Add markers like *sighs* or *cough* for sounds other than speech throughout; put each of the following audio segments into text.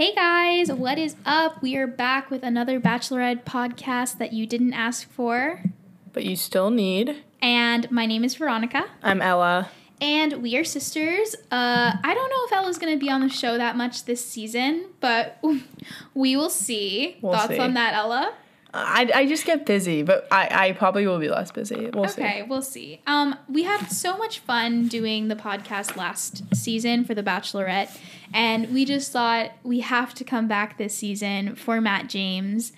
Hey guys, what is up? We are back with another Bachelorette podcast that you didn't ask for. But you still need. And my name is Veronica. I'm Ella. And we are sisters. Uh, I don't know if Ella's going to be on the show that much this season, but *laughs* we will see. We'll Thoughts see. on that, Ella? I, I just get busy, but I, I probably will be less busy. We'll see. Okay, we'll see. Um, we had so much fun doing the podcast last season for The Bachelorette, and we just thought we have to come back this season for Matt James,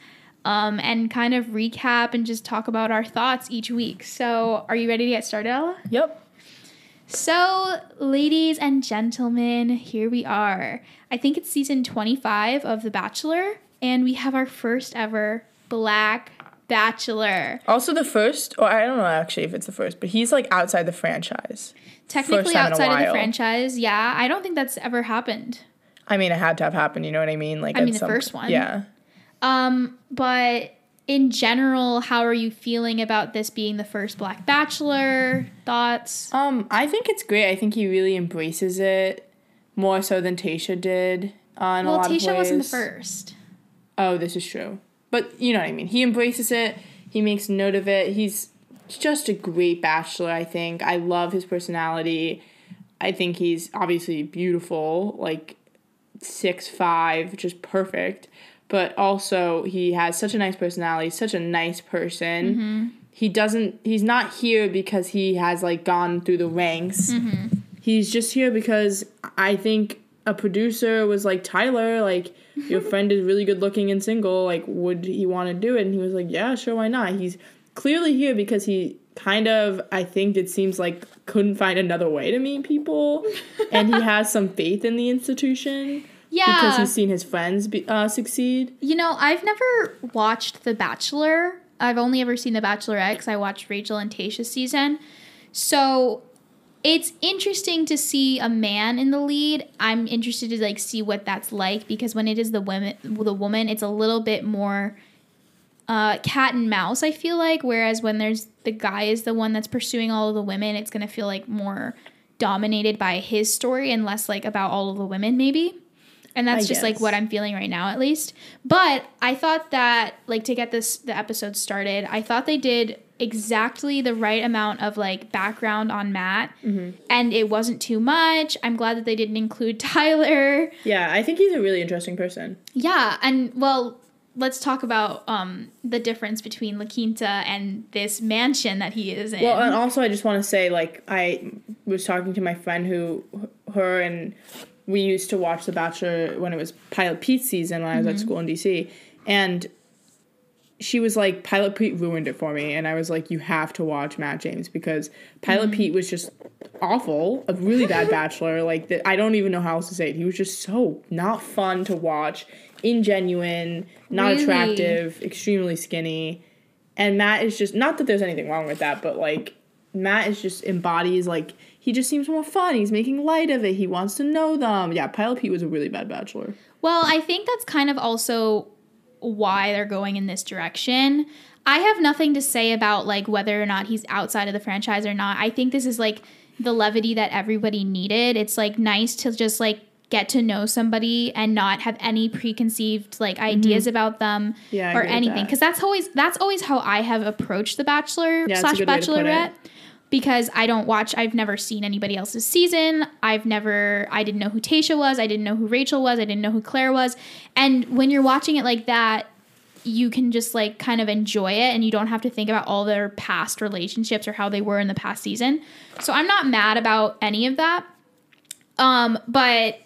um, and kind of recap and just talk about our thoughts each week. So, are you ready to get started, Ella? Yep. So, ladies and gentlemen, here we are. I think it's season 25 of The Bachelor, and we have our first ever Black Bachelor. Also, the first, or I don't know actually if it's the first, but he's like outside the franchise. Technically time in a outside of the franchise, yeah. I don't think that's ever happened. I mean, it had to have happened. You know what I mean? Like I mean, the some- first one. Yeah. Um, but in general, how are you feeling about this being the first Black Bachelor? Thoughts? Um, I think it's great. I think he really embraces it more so than Tayshia did. Uh, Well, lot Tayshia wasn't the first. Oh, this is true. But you know what I mean. He embraces it. He makes note of it. He's just a great bachelor, I think. I love his personality. I think he's obviously beautiful, like six five, just perfect. But also he has such a nice personality, such a nice person. Mm-hmm. He doesn't he's not here because he has like gone through the ranks. Mm-hmm. He's just here because I think a producer was like, Tyler, like, your *laughs* friend is really good looking and single. Like, would he want to do it? And he was like, yeah, sure, why not? He's clearly here because he kind of, I think it seems like, couldn't find another way to meet people. *laughs* and he has some faith in the institution Yeah. because he's seen his friends be, uh, succeed. You know, I've never watched The Bachelor. I've only ever seen The Bachelorette because I watched Rachel and Tayshia's season. So it's interesting to see a man in the lead. I'm interested to like see what that's like because when it is the women, the woman, it's a little bit more uh, cat and mouse. I feel like, whereas when there's the guy is the one that's pursuing all of the women, it's gonna feel like more dominated by his story and less like about all of the women, maybe. And that's I just like what I'm feeling right now, at least. But I thought that, like, to get this the episode started, I thought they did exactly the right amount of like background on Matt, and it wasn't too much. I'm glad that they didn't include *laughs* Tyler. Yeah, I think he's a really interesting person. Yeah, and well, let's talk about um the difference between La Quinta and this mansion that he is in. Well, and also I just want to say, like, I was talking to my friend who, her and we used to watch The Bachelor when it was Pilot Pete's season when I was at school in DC, and she was like, Pilot Pete ruined it for me, and I was like, you have to watch Matt James because Pilot mm-hmm. Pete was just awful, a really bad *laughs* Bachelor. Like, that I don't even know how else to say it. He was just so not fun to watch, ingenuine, not Really? attractive, extremely skinny. And Matt is just not that there's anything wrong with that, but like Matt is just embodies like he just seems more fun. He's making light of it. He wants to know them. Yeah, Pilot Pete was a really bad bachelor. Well, I think that's kind of also why they're going in this direction. I have nothing to say about like whether or not he's outside of the franchise or not. I think this is like the levity that everybody needed. It's like nice to just like get to know somebody and not have any preconceived like ideas about them Mm-hmm. Yeah, or anything that. because that's always that's always how I have approached the bachelor Yeah, slash good way to put it. bachelorette because I don't watch. I've never seen anybody else's season. I've never. I didn't know who Tayshia was. I didn't know who Rachel was. I didn't know who Claire was. And when you're watching it like that, you can just like kind of enjoy it, and you don't have to think about all their past relationships or how they were in the past season. So I'm not mad about any of that. Um, but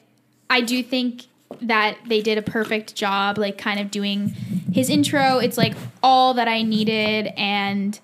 I do think that they did a perfect job, like kind of doing his intro. It's like all that I needed, and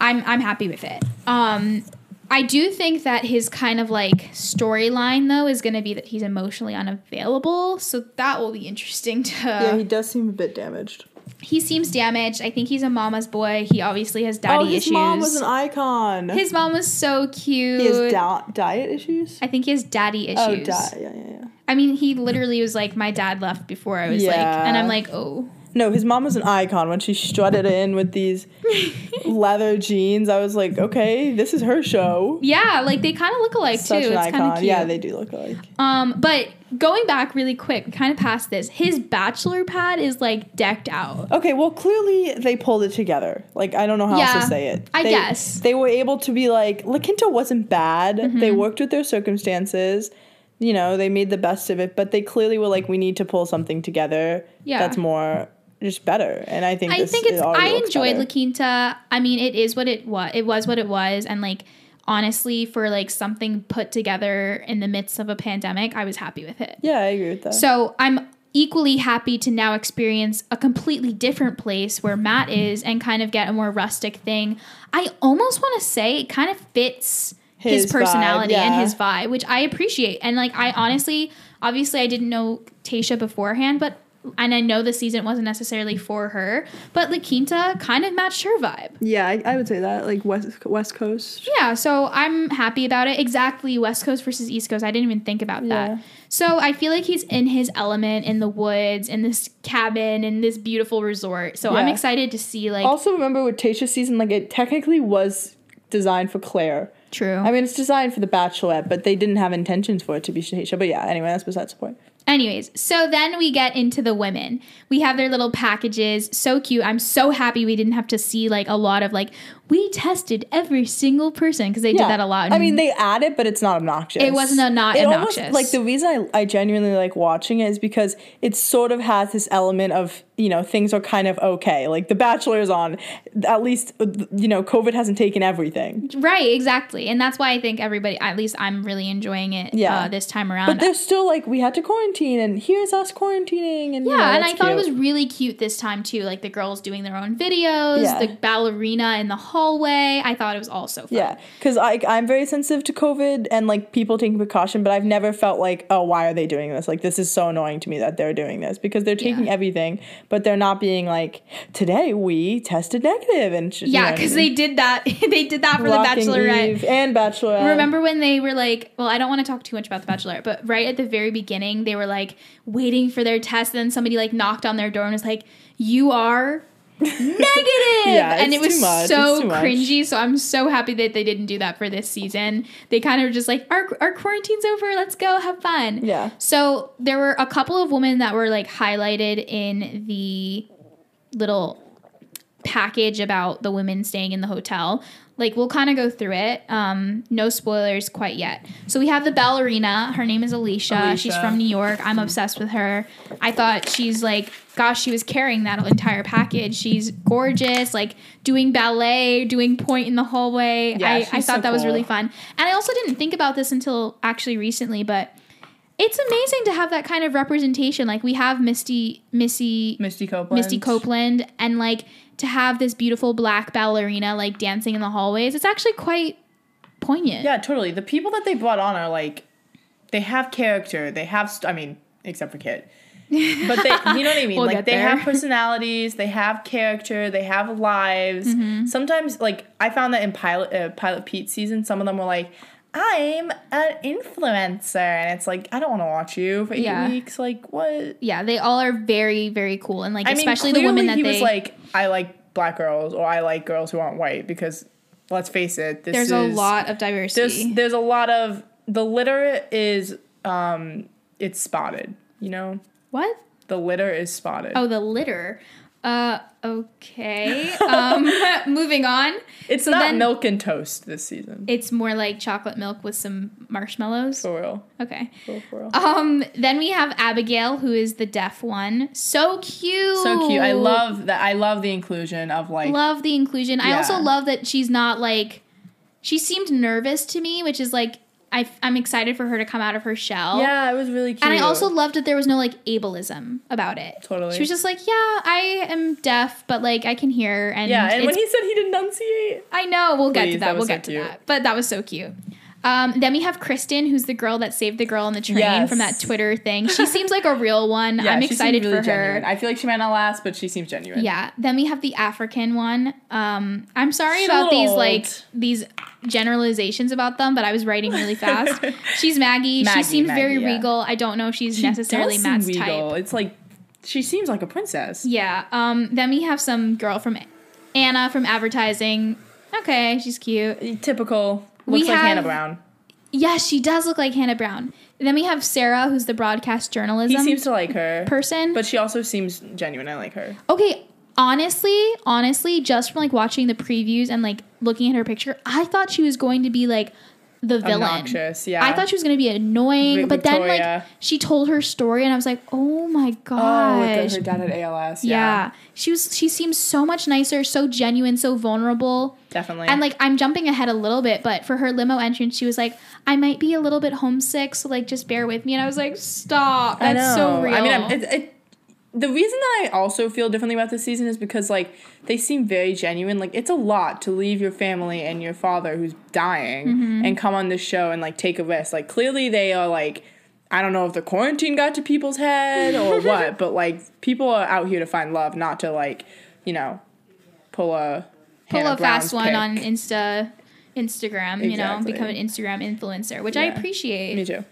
I'm I'm happy with it. Um, I do think that his kind of like storyline though is going to be that he's emotionally unavailable, so that will be interesting to. yeah, he does seem a bit damaged. he seems damaged. I think he's a mama's boy. He obviously has daddy oh, his issues. mom was an icon. his mom was so cute. he has da- diet issues. I think he has daddy Oh, issues. diet. Yeah, yeah, yeah. I mean, he literally was like, "My dad left before I was like," and I'm like, "Oh, No, his mom was an icon when she strutted in with these *laughs* leather jeans. I was like, okay, this is her show. yeah, like they kind of look alike Such too. an it's kind of icon. cute. Yeah, they do look alike. Um, but going back really quick, kind of past this. His bachelor pad is like decked out. Okay, well, clearly they pulled it together. Like, I don't know how else to say it. I They- guess. They were able to be like, La Quinta wasn't bad. Mm-hmm. They worked with their circumstances. You know, they made the best of it, but they clearly were like, we need to pull something together Yeah. that's more, just better. And I think I think it's. I enjoyed better. La Quinta. I mean, it is what it was. It was what it was, and like honestly, for like something put together in the midst of a pandemic, I was happy with it. Yeah, I agree with that. So I'm equally happy to now experience a completely different place where Matt mm-hmm. is and kind of get a more rustic thing. I almost want to say it kind of fits his, His vibe, personality and his vibe, which I appreciate. And like I honestly, obviously I didn't know Tayshia beforehand, but and I know the season wasn't necessarily for her, but La Quinta kind of matched her vibe. yeah, I, I would say that. Like, West, West Coast. Yeah, so I'm happy about it. Exactly, West Coast versus East Coast. I didn't even think about Yeah. that. So I feel like he's in his element in the woods, in this cabin, in this beautiful resort. So I'm excited to see like Also, remember with Tayshia's season, like, it technically was designed for Claire. true. I mean, it's designed for the Bachelorette, but they didn't have intentions for it to be Tayshia. But yeah, anyway, that's besides the point. Anyways, so then we get into the women. We have their little packages. So cute. I'm so happy we didn't have to see like a lot of like we tested every single person because they did that a lot. I mean, they add it, but it's not obnoxious. It wasn't a- not It obnoxious. like the reason I, I genuinely like watching it is because it sort of has this element of you know things are kind of okay. Like The Bachelor is on. At least you know COVID hasn't taken everything. right, exactly, and that's why I think everybody, at least I'm really enjoying it. Yeah. uh, this time around. But they're still like we had to quarantine, and here's us quarantining, and you know, Yeah, and I that's thought it was really cute this time too. Like the girls doing their own videos, Yeah. the ballerina in the hallway. I thought it was all so fun. Yeah, because I I'm very sensitive to COVID and like people taking precaution, but I've never felt like oh why are they doing this? Like this is so annoying to me that they're doing this because they're taking Yeah. everything, but they're not being like today we tested negative and sh- you know Yeah, I because mean? they did that. *laughs* they did that for Rocking the Bachelorette. Eve and Bachelorette. Remember when they were like, well, I don't want to talk too much about the Bachelorette, but right at the very beginning, they were like waiting for their test. And then somebody like knocked on their door and was like, "You are negative," and it was so It's too much. cringy. So I'm so happy that they didn't do that for this season. They kind of just like, "Our our quarantine's over. Let's go have fun." Yeah. So there were a couple of women that were like highlighted in the little package about the women staying in the hotel. Like we'll kind of go through it. Um, no spoilers quite yet. So we have the ballerina. Her name is Alicia. She's from New York. I'm obsessed with her. I thought she's like, gosh, she was carrying that entire package. She's gorgeous, like doing ballet, doing pointe in the hallway. Yeah, I, I thought so that was really fun. And I also didn't think about this until actually recently, but it's amazing to have that kind of representation. Like we have Misty, Missy, Misty Copeland. Misty Copeland, and like to have this beautiful black ballerina like dancing in the hallways. It's actually quite poignant. Yeah, totally. The people that they brought on are like, they have character. They have, st- I mean, except for Kit. But they, *laughs* you know what I mean? We'll like they have personalities, they have character, they have lives. Mm-hmm. Sometimes, like I found that in pilot uh, pilot Pete season, some of them were like, "I'm an influencer," and it's like, I don't want to watch you for eight Yeah. weeks. Like what? Yeah, they all are very, very cool, and like I mean, especially the clearly women that he they. was like, I like black girls or I like girls who aren't white because let's face it, this there's is a lot of there's diversity. there's a lot of the litter is um it's spotted you know what? the litter is spotted Oh, the litter. Uh, okay. Um, *laughs* moving on. it's so not milk and toast this season It's more like chocolate milk with some marshmallows. for real Okay. for, real. Um, then we have Abigail, who is the deaf one. So cute. so cute i love that i love the inclusion of like love the inclusion. I also love that she's not like she seemed nervous to me, which is like I, I'm excited for her to come out of her shell. yeah it was really cute And I also loved that there was no like ableism about it. Totally. She was just like, yeah, I am deaf, but like I can hear. And yeah and when he said he'd enunciate I know we'll get to that. that we'll so get to cute. that. But that was so cute. Um, then we have Kristen, who's the girl that saved the girl on the train Yes. from that Twitter thing. She seems like a real one. *laughs* yeah, I'm excited really for her. genuine. i feel like she might not last but she seems genuine Yeah. Then we have the African one. Um, I'm sorry about these like these generalizations about them, but I was writing really *laughs* fast. She's Maggie. Maggie, she seems very yeah. regal. I don't know if she's She necessarily Matt's regal. type. it's like she seems like a princess Yeah. Um, then we have some girl from Anna from advertising. Okay, she's cute. Typical. We like have- Hannah Brown. Yes, she does look like Hannah Brown. And then we have Sarah, who's the broadcast journalism He seems to like her. person. But she also seems genuine. I like her. okay, honestly, honestly, just from like watching the previews and like looking at her picture, I thought she was going to be like the villain. Obnoxious, yeah. I thought she was going to be annoying, but then like she told her story and I was like, "Oh my god. Oh, gosh." with the, her dad had ALS. yeah. Yeah, She was she seems so much nicer, so genuine, so vulnerable. definitely. And like I'm jumping ahead a little bit, but for her limo entrance, she was like, "I might be a little bit homesick, so like just bear with me." And I was like, "Stop! That's so real." I mean, I'm- it, it, the reason that I also feel differently about this season is because like they seem very genuine. Like it's a lot to leave your family and your father who's dying Mm-hmm. and come on this show and like take a risk. Like clearly they are like. I don't know if the quarantine got to people's head or *laughs* what, but like people are out here to find love, not to like, you know, pull a pull Hannah a fast Brown's one on Insta, Instagram. You know, become an Instagram influencer, which I appreciate. Me too.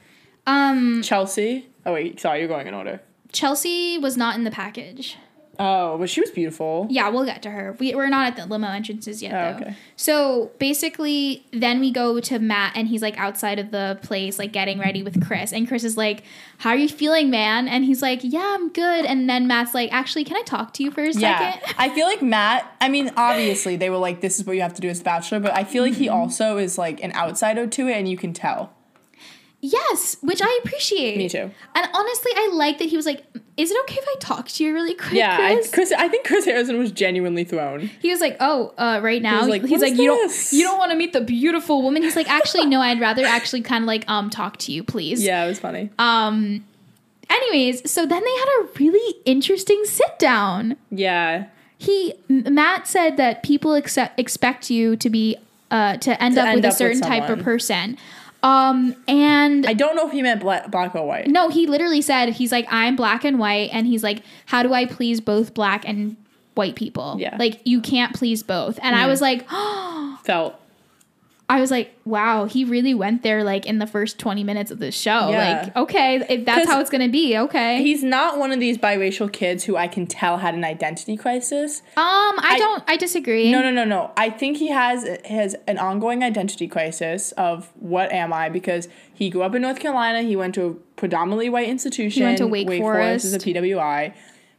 Um, Chelsea. Oh wait, sorry, you're going in order. Chelsea was not in the package. Oh, but she was beautiful. Yeah, we'll get to her. We, we're not at the limo entrances yet, Oh, though. okay. So basically, then we go to Matt, and he's like outside of the place, like getting ready with Chris. And Chris is like, How are you feeling, man? And he's like, Yeah, I'm good. And then Matt's like, Actually, can I talk to you for a Yeah, second? *laughs* I feel like Matt. I mean, obviously they were like, "This is what you have to do as Bachelor," but I feel like Mm-hmm. he also is like an outsider to it, and you can tell. Yes, which I appreciate. Me too. And honestly, I like that he was like, Is it okay if I talk to you really quick, Yeah, I, Chris? Chris. I think Chris Harrison was genuinely thrown. He was like, "Oh, uh, right now." was like, he's like, "You this?" don't, you don't want to meet the beautiful woman." He's like, "Actually, no. I'd rather *laughs* actually kind of like um talk to you, please." Yeah, it was funny. Um. Anyways, so then they had a really interesting sit down. yeah, He Matt said that people accept, expect you to be uh to end To up end with a up with certain type of person. Um and I don't know if he meant black, black or white. no, he literally said he's like I'm black and white and he's like how do I please both black and white people? Yeah. Like you can't please both. And I was like oh. *gasps* Felt. I was like, wow, he really went there like in the first 20 minutes of the show. Yeah. Like, okay, if that's how it's going to be. Okay. He's not one of these biracial kids who I can tell had an identity crisis. um, I, I- don't, I disagree. No, no, no, no. I think he has has an ongoing identity crisis of what am I? Because he grew up in North Carolina. He went to a predominantly white institution. He went to Wake Forest is a PWI.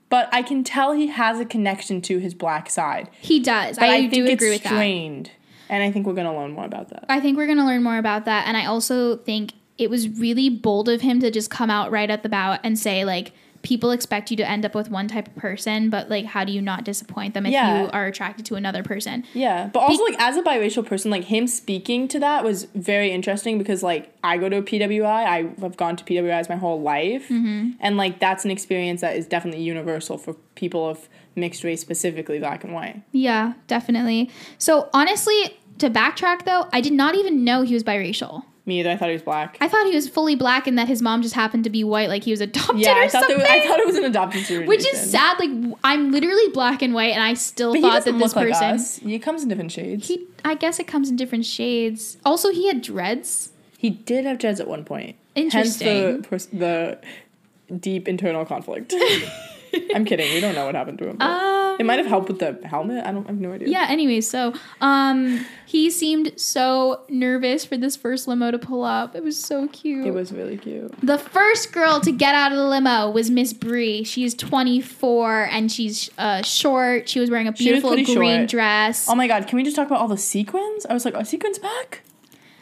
But I can tell he has a connection to his black side. He does. But I, I, do think agree it's with strained. And I think we're gonna learn more about that. that. I think we're going to learn more about that. And I also think it was really bold of him to just come out right at the bout and say, like, people expect you to end up with one type of person, but like, how do you not disappoint them if Yeah. you are attracted to another person? Yeah, but also like as a biracial person, like him speaking to that was very interesting because like I go to a PWI, I have gone to PWIs my whole life, Mm-hmm. and like that's an experience that is definitely universal for people of mixed race, specifically black and white. Yeah, definitely. So honestly, to backtrack though, I did not even know he was biracial. Me either. I thought he was black. I thought he was fully black and that his mom just happened to be white, like he was adopted yeah, or I thought something. was, I thought it was an adopted situation. which is sad. Like I'm literally black and white, and I still But thought that this look like person. us. He comes in different shades. He, He, I guess it comes in different shades. Also, he had dreads. He did have dreads at one point. Interesting. Hence the the deep internal conflict. *laughs* *laughs* I'm kidding. We don't know what happened to him. Um, it might have helped with the helmet. I don't. I have no idea. Yeah. Anyways, so um, he seemed so nervous for this first limo to pull up. It was so cute. It was really cute. The first girl to get out of the limo was Miss Bree. She's 24 and she's uh, short. She was wearing a beautiful green short. dress. Oh my god, can we just talk about all the sequins? I was like, are sequins back?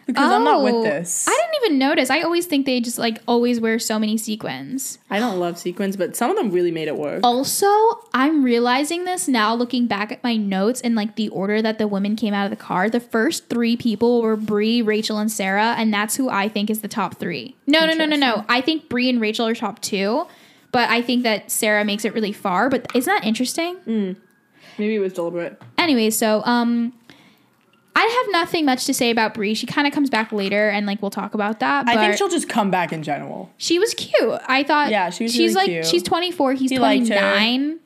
Because I'm not Oh, with this. I didn't even notice. I always think they just like always wear so many sequins. I don't love sequins, but some of them really made it work. Also, I'm realizing this now looking back at my notes and like the order that the women came out of the car. The first three people were Brie, Rachel, and Sarah, and that's who I think is the top three. No, no, no, no, no. I think Brie and Rachel are top two, but I think that Sarah makes it really far. But isn't that interesting? Maybe it was deliberate. Anyway, so um I have nothing much to say about Brie. She kind of comes back later and like we'll talk about that. But I think she'll just come back in general. she was cute. I thought Yeah, she was she's really like cute. she's 24, he's He 29.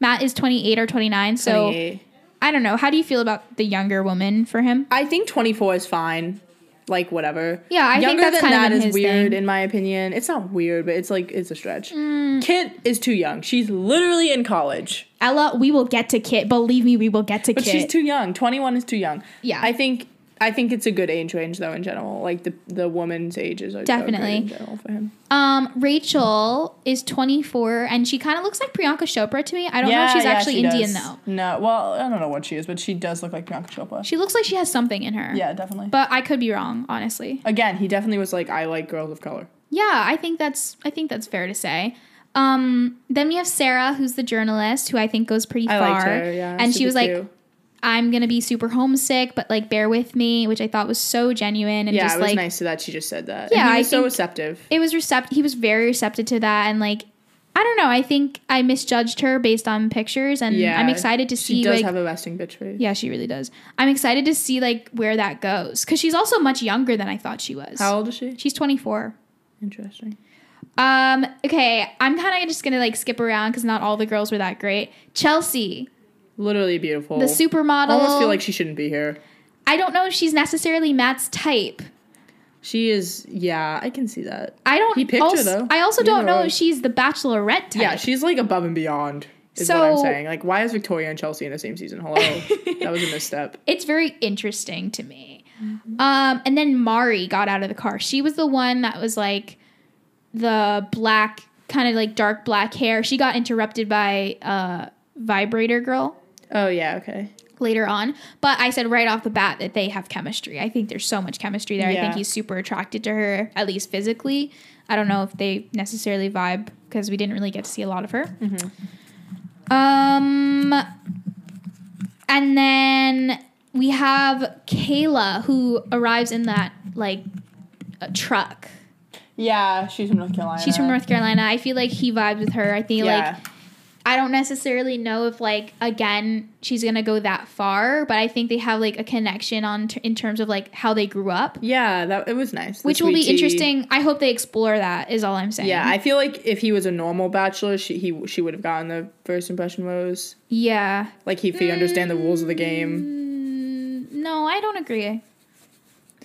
Matt is 28 or 29. So 28. I don't know. How do you feel about the younger woman for him? I think 24 is fine. Like whatever. Yeah, I think that's than kind of that been is weird thing. in my opinion. It's not weird, but it's like it's a stretch. Mm. Kit is too young. She's literally in college, Ella, we will get to Kit. Believe me, we will get to but Kit. she's too young. Twenty one is too young. Yeah. I think I think it's a good age range though in general. Like the the woman's ages are are Definitely. in general for him. um, Rachel is 24, and she kind of looks like Priyanka Chopra to me. I don't know if she's actually she Indian does. though. No, well, I don't know what she is, but she does look like Priyanka Chopra. She looks like she has something in her. yeah, definitely. But I could be wrong, honestly. Again, he definitely was like, I like girls of color. Yeah, I think that's I think that's fair to say. Um, then we have Sarah, who's the journalist, who I think goes pretty I far. her. Yeah, and she was like, cute. "I'm gonna be super homesick, but like bear with me," which I thought was so genuine and yeah, just it was like nice to that she just said that. Yeah, and he I was so receptive. it was receptive. He was very receptive to that, and like I don't know. I think I misjudged her based on pictures, and Yeah, I'm excited to She see does like. have a resting bitch face. yeah, she really does. I'm excited to see like where that goes because she's also much younger than I thought she was. How old is she? She's 24. Interesting. Um, okay, I'm kind of just gonna like skip around because not all the girls were that great. Chelsea, Literally beautiful. the supermodel. I almost feel like she shouldn't be here. I don't know if she's necessarily Matt's type. She is. Yeah, I can see that. I don't. He picked her, though. I also Neither don't know was. if she's the Bachelorette type. Yeah, she's like above and beyond. Is what I'm saying. Like, why is Victoria and Chelsea in the same season? Hello, that was a misstep. *laughs* it's very interesting to me. Um, and then Mari got out of the car. She was the one that was like the black, kind of like dark black hair. She got interrupted by uh, vibrator girl Oh yeah, okay. later on. But I said right off the bat that they have chemistry. I think there's so much chemistry there. I think he's super attracted to her, at least physically. I don't know if they necessarily vibe because we didn't really get to see a lot of her. Um, and then we have Kayla who arrives in that like a truck. Yeah, she's from North Carolina. She's from North Carolina. I feel like he vibes with her. I think Yeah. like I don't necessarily know if like again she's gonna go that far, but I think they have like a connection on t- in terms of like how they grew up, yeah, that it was nice. Which will be tea. interesting. I hope they explore that. Is all I'm saying. Yeah, I feel like if he was a normal bachelor, she he she would have gotten the first impression rose. yeah. Like if he understand the rules of the game. Mm, no, I don't agree.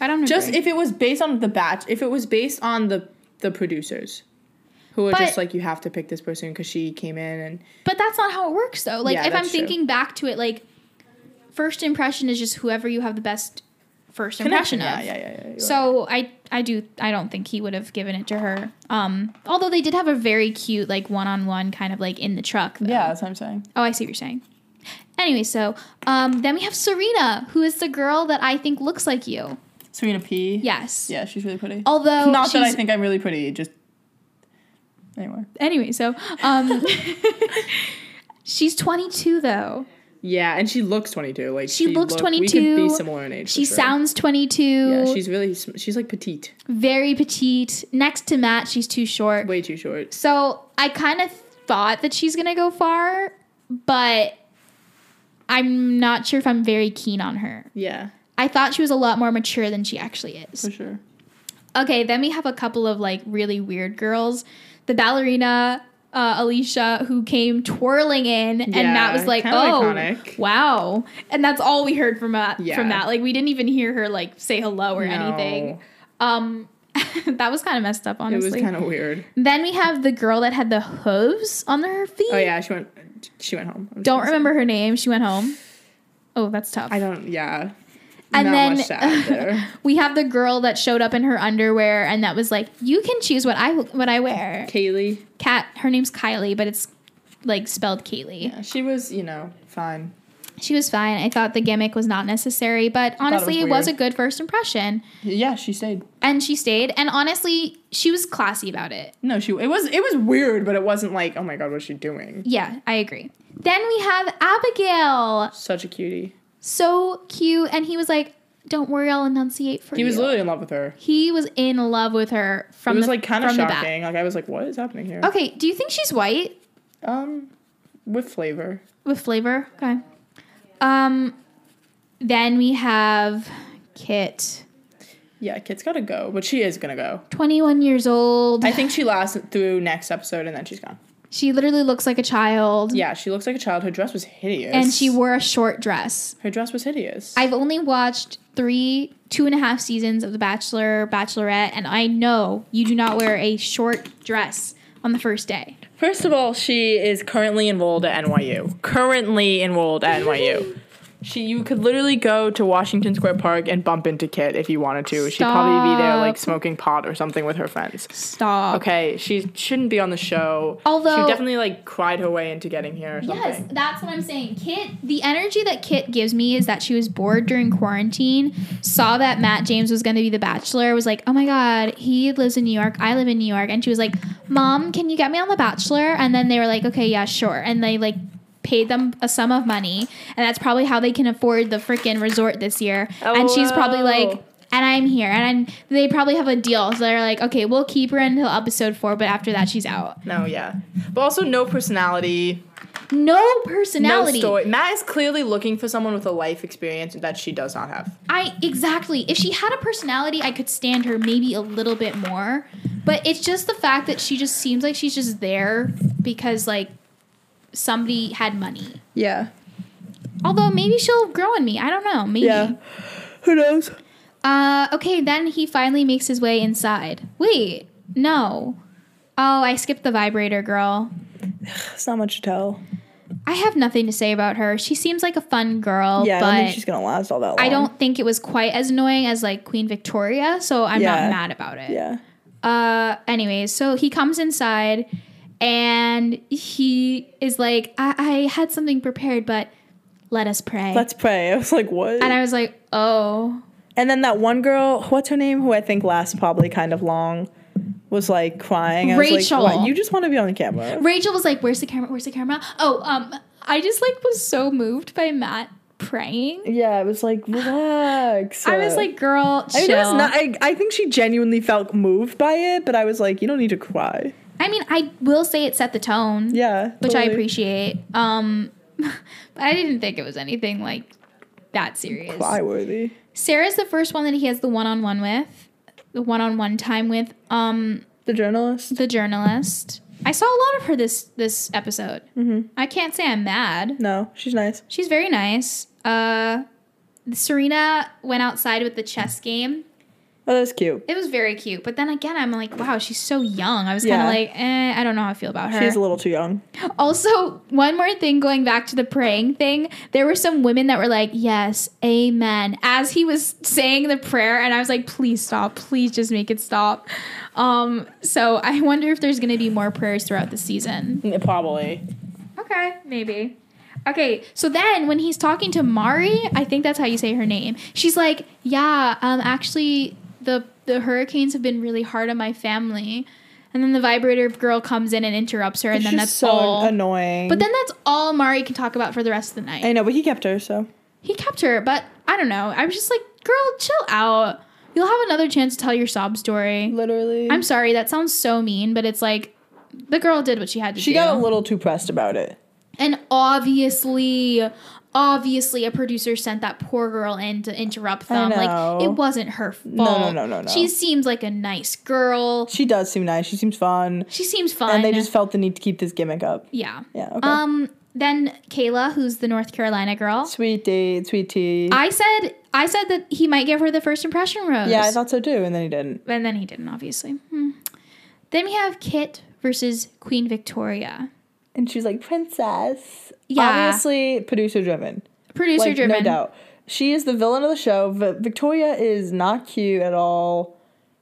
I don't Just agree. if it was based on the batch, if it was based on the the producers, who were But- just like you have to pick this person because she came in and But that's not how it works though. Like Yeah, if I'm that's true. thinking back to it, like first impression is just whoever you have the best first impression Yeah, of. yeah, yeah, yeah. right. So I I do I don't think he would have given it to her. Um although they did have a very cute like one on one kind of like in the truck. though. yeah, that's what I'm saying. Oh, I see what you're saying. Anyway, so um then we have Serena, who is the girl that I think looks like you. Serena P. Yes. Yeah, she's really pretty. Although Not that I think I'm really pretty. Just anyway. Anyway, so um *laughs* she's 22 though. Yeah, and she looks 22. Like She looks look- We 22. could be similar in age. She sure. sounds 22. Yeah, she's really she's like petite, very petite. Next to Matt, she's too short. way too short. So I kind of thought that she's gonna go far, but I'm not sure if I'm very keen on her. Yeah, I thought she was a lot more mature than she actually is. for sure. Okay, then we have a couple of like really weird girls. The ballerina uh, Alicia, who came twirling in, and Yeah, Matt was like, "Oh, iconic. wow!" And that's all we heard from Matt. Yeah. From that, like we didn't even hear her like say hello or anything. Um, *laughs* that was kind of messed up, Honestly, It was kind of weird. Then we have the girl that had the hooves on her feet. Oh yeah, she went. She went home. Don't remember her name. She went home. Oh, that's tough. I don't. Yeah. And Not then- much to add *laughs* we have the girl that showed up in her underwear and that was like, "You can choose what I what I wear." Kaylee. Cat. Her name's Kylie, but it's like spelled Kaylee. Yeah, she was. You know, fine. She was fine. I thought the gimmick was not necessary, but honestly, was it was a good first impression. Yeah, she stayed. And she stayed. And honestly, she was classy about it. No, she. It was. It was weird, but it wasn't like, oh my god, what's she doing? Yeah, I agree. Then we have Abigail. Such a cutie. So cute. And he was like, Don't worry, I'll enunciate for He you. was literally in love with her. he was in love with her from the it was the like kind of from the back. shocking. Like I was like, what is happening here? Okay, do you think she's white Um, with flavor. with flavor? Okay. Um, then we have Kit, Yeah, Kit's gotta go, but she is gonna go. 21 years old. I think she lasts through next episode and then she's gone. She literally looks like a child. Yeah, she looks like a child. Her dress was hideous. And she wore a short dress. her dress was hideous. I've only watched three, two and a half seasons of The Bachelor, Bachelorette, and I know you do not wear a short dress on the first day. First of all, she is currently enrolled at NYU. Currently enrolled at NYU. She, you could literally go to Washington Square Park and bump into Kit if you wanted to. She'd probably be there like smoking pot or something with her friends. Stop. Okay, she shouldn't be on the show. Although- she definitely like cried her way into getting here or something. Yes, that's what I'm saying. Kit, the energy that Kit gives me is that she was bored during quarantine, saw that Matt James was going to be the bachelor, was like, oh my God, he lives in New York, I live in New York. And she was like, Mom, can you get me on the bachelor? And then they were like, okay, yeah, sure. And they like, paid them a sum of money and that's probably how they can afford the freaking resort this year and oh, she's probably like and I'm here and I'm, they probably have a deal so they're like okay we'll keep her until episode four but after that she's out No, yeah. But also no personality, no personality no story. Matt is clearly looking for someone with a life experience that she does not have. I exactly. If she had a personality, I could stand her maybe a little bit more. But it's just the fact that she just seems like she's just there because like somebody had money. Yeah. Although maybe she'll grow on me. I don't know. Maybe. Yeah. Who knows? Uh okay, then he finally makes his way inside. Wait, no. Oh, I skipped the vibrator girl. It's not much to tell. I have nothing to say about her. She seems like a fun girl, Yeah, I but don't think she's gonna last all that long. I don't think it was quite as annoying as like Queen Victoria, so I'm Yeah. not mad about it. Yeah. Uh, anyways, so he comes inside and he is like, I, I had something prepared, but let us pray. Let's pray. *laughs* I was like, what? and I was like, oh. And then that one girl, what's her name, who I think lasts probably kind of long, was like crying. I Rachel. like. You just want to be on the camera. Rachel was like, where's the camera? Where's the camera? Oh, um, I just like was so moved by Matt praying. Yeah, I was like, relax. I was like, girl, chill. I mean, not, I, I think she genuinely felt moved by it, but I was like, you don't need to cry. I mean, I will say it set the tone. Yeah. Which I appreciate. Um, *laughs* but I didn't think it was anything like that serious. Cry worthy. Sarah's the first one that he has the one on one with, the one on one time with. Um, The journalist. the journalist. I saw a lot of her this this episode. Mm-hmm. I can't say I'm mad. No, she's nice. She's very nice. Uh, Serena went outside with the chess game. Oh, that's cute. It was very cute. But then again, I'm like, wow, she's so young. I was kind Yeah. of like, eh, I don't know how I feel about her. She's a little too young. Also, one more thing going back to the praying thing, there were some women that were like, Yes, amen, as he was saying the prayer, and I was like, Please stop, please just make it stop. Um, so I wonder if there's gonna be more prayers throughout the season. Probably. Okay, maybe. Okay, so then when he's talking to Mari, I think that's how you say her name. She's like, "Yeah, um, actually, the the hurricanes have been really hard on my family." And then the vibrator girl comes in and interrupts her, and It's then that's so all. annoying. But then that's all Mari can talk about for the rest of the night. I know, but he kept her, so. He kept her, but I don't know. I was just like, girl, chill out. You'll have another chance to tell your sob story. Literally. I'm sorry, that sounds so mean, but it's like the girl did what she had to she do. She got a little too pressed about it. and obviously, obviously, a producer sent that poor girl in to interrupt them. Like it wasn't her fault. no, no, no, no. no. She seems like a nice girl. She does seem nice. She seems fun. She seems fun. And they just felt the need to keep this gimmick up. yeah. Yeah, okay. Um. Then Kayla, who's the North Carolina girl. sweet date, sweet tea. I said I said that he might give her the first impression rose. yeah, I thought so too, and then he didn't. And then he didn't, obviously. Hmm. Then we have Kit versus Queen Victoria. And she's like, Princess. Yeah. Obviously, producer driven. Producer Like, driven. no doubt. She is the villain of the show. Vi- Victoria is not cute at all.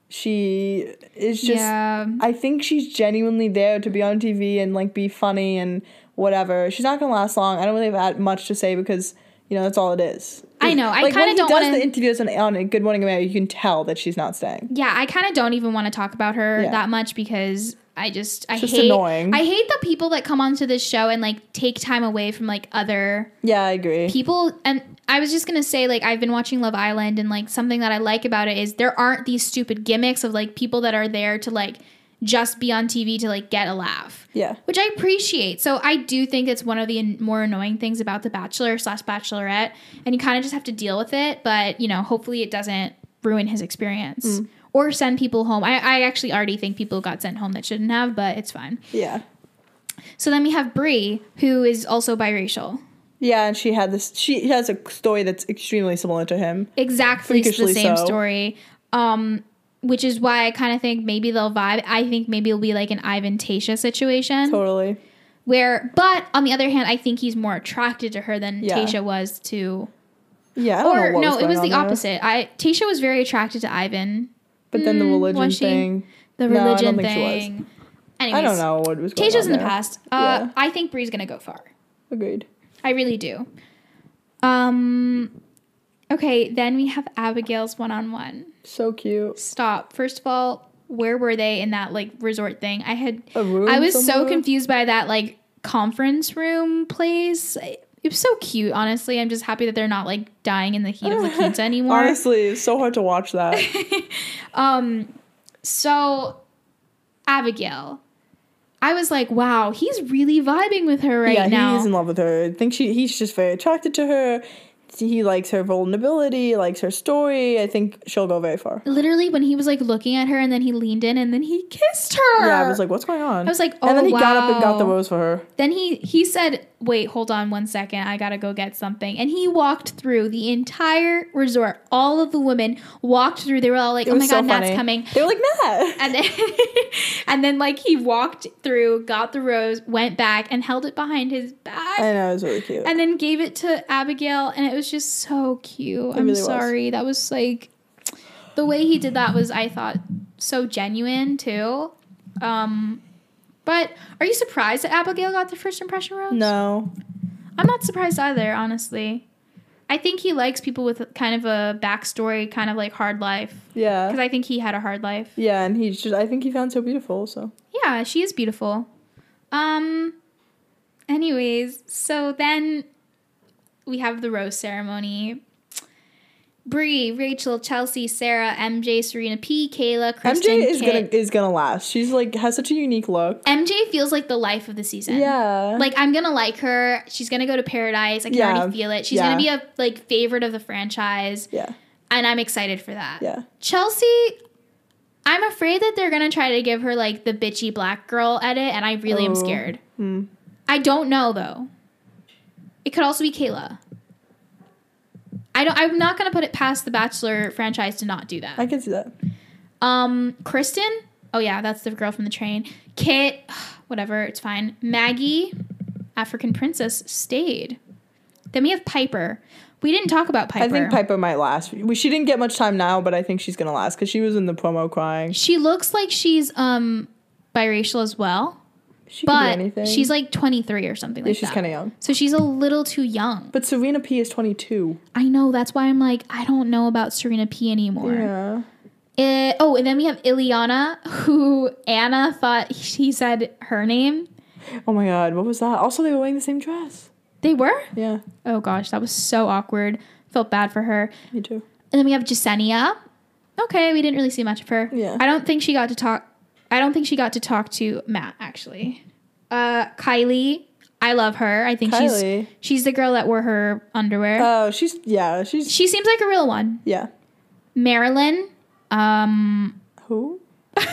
She is just. Yeah. I think she's genuinely there to be on TV and like be funny and whatever. She's not gonna last long. I don't really have much to say because you know that's all it is. I know. I Like, kinda don't he does wanna- the interviews on, on Good Morning America, you can tell that she's not staying. Yeah, I kind of don't even want to talk about her Yeah. that much because I just I just hate annoying. I hate the people that come onto this show and like take time away from like other Yeah, I agree. people and I was just gonna say like I've been watching Love Island and like something that I like about it is there aren't these stupid gimmicks of like people that are there to like just be on TV to like get a laugh. Yeah. which I appreciate. So I do think it's one of the an- more annoying things about the Bachelor slash Bachelorette, and you kind of just have to deal with it. But you know, hopefully, it doesn't ruin his experience or send people home. I, I actually already think people got sent home that shouldn't have, but it's fine. Yeah. So then we have Brie, who is also biracial. Yeah, and she had this. She has a story that's extremely similar to him. exactly the same so. story. Um, which is why I kind of think maybe they'll vibe. I think maybe it'll be like an Ivan Tayshia situation Totally. where, but on the other hand, I think he's more attracted to her than Yeah. Tayshia was to. Yeah. Or no, it was the there. opposite. I Tayshia was very attracted to Ivan. But then the Mm, religion thing. The No, I don't religion was. thing. Anyways, I don't know what was going Tayshia's in the past. Uh, Yeah. I think Bree's gonna go far. Agreed. I really do. Um. Okay, then we have Abigail's one-on-one. So cute. Stop. First of all, where were they in that like resort thing? I had. A room. I was so confused by that like conference room place. It was so cute. Honestly, I'm just happy that they're not like dying in the heat of La *laughs* Quinta anymore. Honestly, it's so hard to watch that. *laughs* Um, so Abigail, I was like, wow, he's really vibing with her right yeah, now. he is in love with her. I think she he's just very attracted to her. He likes her vulnerability, likes her story. I think she'll go very far. Literally, when he was like looking at her, and then he leaned in, and then he kissed her. Yeah, I was like, what's going on? I was like, oh and then he oh, got up and got the rose for her. Then he he said, "Wait, hold on one second. I gotta go get something." And he walked through the entire resort. All of the women walked through. They were all like, It "Oh my was god, so Nat's coming!" They were like Matt. And then *laughs* and then like he walked through, got the rose, went back, and held it behind his back. I know it was really cute. and then gave it to Abigail, and it was just so cute. I'm really was. sorry. That was like the way he did that was I thought so genuine too. Um but are you surprised that Abigail got the first impression rose? no, I'm not surprised either, honestly. I think he likes people with kind of a backstory, kind of like hard life. yeah, Because I think he had a hard life. yeah, and he's just. I think he found so beautiful. So Yeah, she is beautiful. Um anyways, so then we have the rose ceremony. Brie, Rachel, Chelsea, Sarah, MJ, Serena P, Kayla, Kristen, MJ is Kit. gonna is gonna last. She's like has such a unique look. MJ feels like the life of the season. Yeah, Like I'm gonna like her. She's gonna go to paradise. I can Yeah, already feel it. She's yeah. gonna be a like favorite of the franchise, yeah, and I'm excited for that. yeah. Chelsea, I'm afraid that they're gonna try to give her like the bitchy black girl edit, and I really am Oh. scared. Hmm. I don't know though. It could also be Kayla. I don't. I'm not gonna put it past the Bachelor franchise to not do that. I can see that. Um, Kristen. Oh yeah, that's the girl from the train. Kit. *sighs* Whatever. It's fine. Maggie, African princess, stayed. Then we have Piper. We didn't talk about Piper. I think Piper might last. We, she didn't get much time now, but I think she's gonna last because she was in the promo crying. She looks like she's um biracial as well, She could do but anything. she's like 23 or something yeah, like she's that. She's kind of young. so she's a little too young. But Serena P is twenty two. I know. That's why I'm like, I don't know about Serena P anymore. Yeah. Eh, oh, and then we have Ileana, who Anna thought he said her name. Oh my god, what was that? Also, they were wearing the same dress. They were? Yeah, Oh gosh, that was so awkward. Felt bad for her. me too. And then we have Jasenia. Okay, we didn't really see much of her. Yeah. I don't think she got to talk. I don't think she got to talk to Matt actually. Uh, Kylie. I love her. I think Kylie. she's she's the girl that wore her underwear. Oh, she's yeah, she's she seems like a real one. yeah. Marilyn. Um, Who? um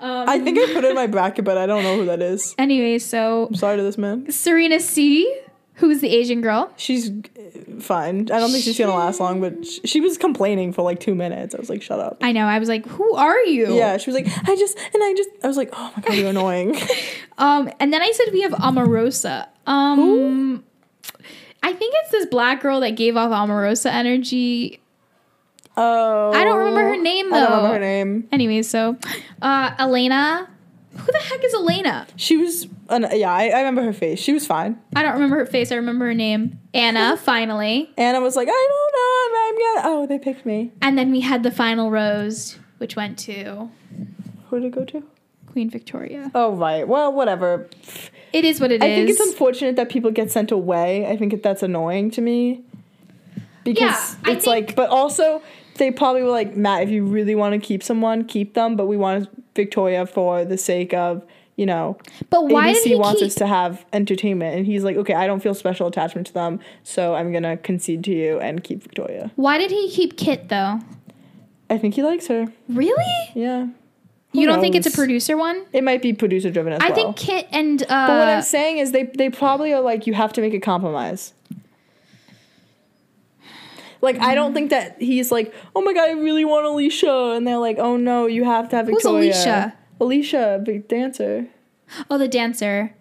*laughs* I think I put it in my bracket, but I don't know who that is. Anyway, so I'm sorry to this man. Serena C, who's the Asian girl. She's uh, fine. I don't think she's gonna last long, but sh- she was complaining for like two minutes. I was like, shut up. I know. I was like, who are you? Yeah, she was like, I just and I just. I was like, oh my god, you're annoying. *laughs* *laughs* Um, and then I said we have Omarosa. Um, Who? I think it's this black girl that gave off Omarosa energy. Oh, I don't remember her name, though. I don't remember her name. Anyway, so uh, Elena. Who the heck is Elena? She was, an, yeah, I, I remember her face. She was fine. I don't remember her face. I remember her name. Anna, finally. Anna was like, I don't know, I'm, I'm gonna. Oh, they picked me. And then we had the final rose, which went to Who did it go to? Queen Victoria. Oh right. Well, whatever. It is what it is. I think it's unfortunate that people get sent away. I think that's annoying to me. Because Yeah, it's like, but also they probably were like, Matt, if you really want to keep someone, keep them. But we want Victoria for the sake of, you know, but why did ABC he wants keep? us to have entertainment, and he's like, okay, I don't feel special attachment to them, so I'm gonna concede to you and keep Victoria. why did he keep Kit though? I think he likes her. Really? Yeah. You don't think it's a producer one? It might be producer driven as I well. I think Kit and uh, But what I'm saying is they they probably are like you have to make a compromise. Like I don't think that he's like, oh my god, I really want Alicia, and they're like, oh no, you have to have Who's Victoria. Alicia? Alicia, big dancer. oh the dancer.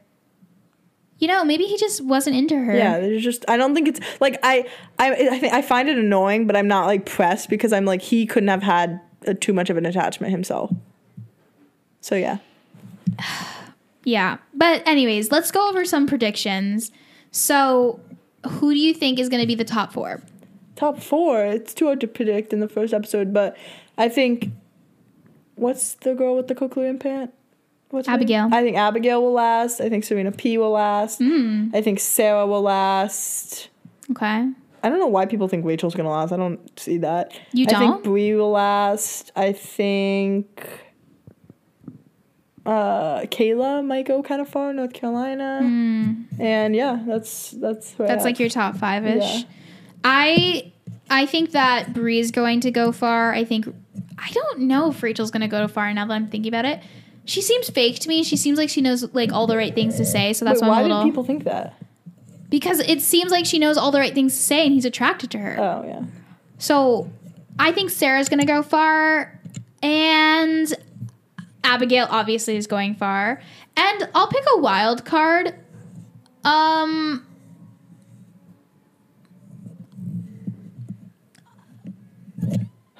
You know, maybe he just wasn't into her. Yeah, there's just I don't think it's like I I I think I find it annoying, but I'm not like pressed because I'm like he couldn't have had uh too much of an attachment himself. So yeah, *sighs* Yeah. But anyways, let's go over some predictions. So, who do you think is going to be the top 4? Top four. It's too hard to predict in the first episode, but I think what's the girl with the cochlear implant? What's? Abigail. I think Abigail will last. I think Serena P will last. Mm. I think Sarah will last. Okay. I don't know why people think Rachel's gonna last. I don't see that. You I don't? I think Bri will last. I think uh, Kayla might go kind of far, North Carolina, and yeah, that's that's. That's like your top 5ish. Yeah. I I think that Bri is going to go far. I think I don't know if Rachel's going to go far now that I'm thinking about it. She seems fake to me. She seems like she knows like all the right things to say, so that's Wait, why why a did people think that? because it seems like she knows all the right things to say and he's attracted to her. Oh yeah. So I think Sarah's gonna go far, and Abigail obviously is going far. And I'll pick a wild card. Um,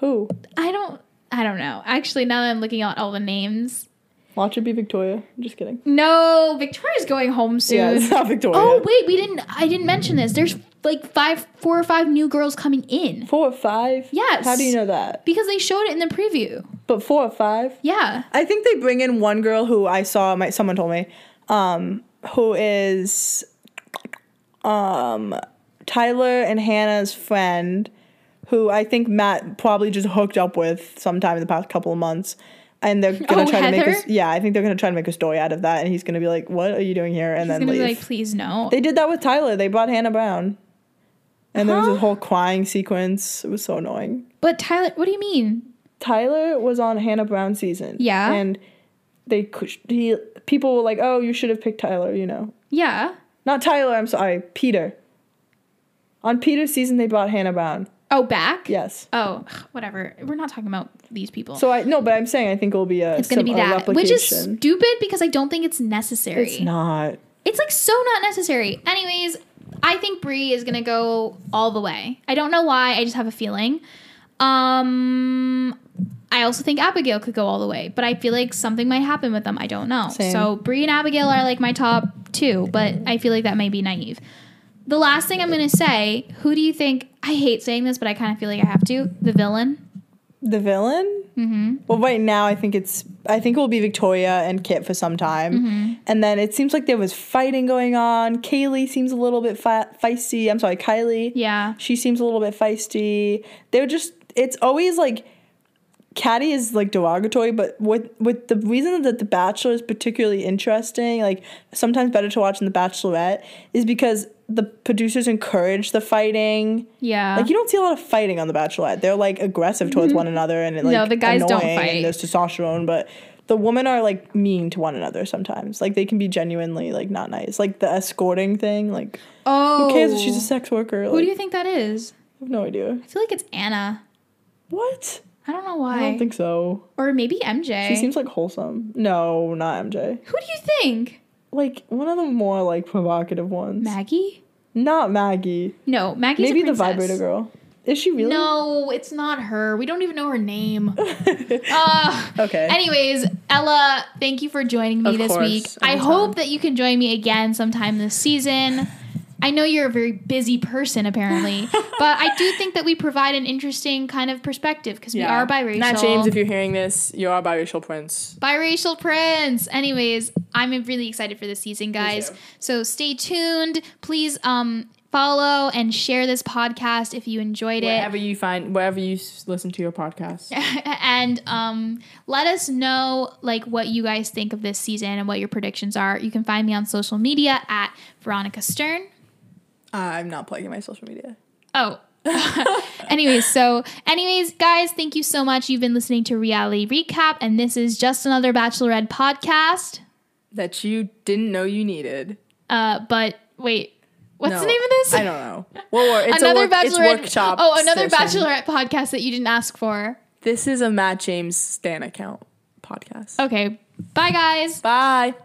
Who? I don't. I don't know. Actually, now that I'm looking at all the names, Watch it be Victoria. I'm just kidding. no, Victoria's going home soon. Yeah, it's not Victoria. oh wait, we didn't. I didn't mention this. There's like five, four or five new girls coming in Four or five? Yes. How do you know that? because they showed it in the preview. But four or five? Yeah. I think they bring in one girl who I saw. My someone told me, um, who is, um, Tyler and Hannah's friend, who I think Matt probably just hooked up with sometime in the past couple of months. And they're gonna Oh, try to make Heather? a, yeah, I think they're gonna try to make a story out of that, and he's gonna be like, "What are you doing here?" And He's then gonna leave. be like, please no. they did that with Tyler. They brought Hannah Brown, and there was Huh? a whole crying sequence. It was so annoying. but Tyler, what do you mean? Tyler was on Hannah Brown season. Yeah. And they he people were like, "Oh, you should have picked Tyler," you know. Yeah. Not Tyler, I'm sorry, Peter. On Peter's season they brought Hannah Brown. Oh, back? Yes. Oh, whatever. We're not talking about these people. So I no, but I'm saying I think it'll be a it's going to be that, which is stupid because I don't think it's necessary. It's not. It's like so not necessary. Anyways, I think Bri is going to go all the way. I don't know why. I just have a feeling. Um I also think Abigail could go all the way, but I feel like something might happen with them. I don't know. Same. So Bri and Abigail are like my top two, but I feel like that may be naive. The last thing I'm gonna say, who do you think? I hate saying this, but I kind of feel like I have to. The villain. The villain? Mm-hmm. Well, right now I think it's I think it will be Victoria and Kit for some time, Mm-hmm. and then it seems like there was fighting going on. Kaylee seems a little bit fi- feisty. I'm sorry, Kylie. Yeah. She seems a little bit feisty. They're just it's always like catty is like derogatory, but with with the reason that The Bachelor is particularly interesting, like sometimes better to watch than The Bachelorette, is because the producers encourage the fighting. Yeah. Like you don't see a lot of fighting on The Bachelorette. They're like aggressive towards one another and like Mm-hmm. No, the guys don't annoying fight. And there's testosterone, but the women are like mean to one another sometimes. Like they can be genuinely like not nice. Like the escorting thing. Like oh. who cares if she's a sex worker? Who do you think that is? I have no idea. I feel like it's Anna. What? I don't know why. I don't think so. or maybe MJ. She seems like wholesome. No, not MJ. Who do you think? Like one of the more like provocative ones. Maggie? Not Maggie. No, Maggie's Maybe a the vibrator girl. Is she really? No, it's not her. We don't even know her name. *laughs* uh, Okay. Anyways, Ella, thank you for joining me Of this course, week. I hope that you can join me again sometime this season. I know you're a very busy person, apparently, *laughs* but I do think that we provide an interesting kind of perspective because we are biracial. Matt James, if you're hearing this, you are biracial prince. biracial prince. Anyways, I'm really excited for this season, guys. So stay tuned. Please um follow and share this podcast if you enjoyed it. Wherever you find, wherever you s- listen to your podcast. *laughs* and um, let us know like what you guys think of this season and what your predictions are. You can find me on social media at Veronica Stern. I'm not plugging my social media. Oh, *laughs* anyways, so anyways, guys, thank you so much. You've been listening to Reality Recap, and this is just another Bachelorette podcast. that you didn't know you needed. Uh, but wait, what's No, the name of this? I don't know. Well, it's another work, it's Bachelorette workshop. Oh, another session. Bachelorette podcast that you didn't ask for. This is a Matt James Stan account podcast. Okay, bye, guys. Bye.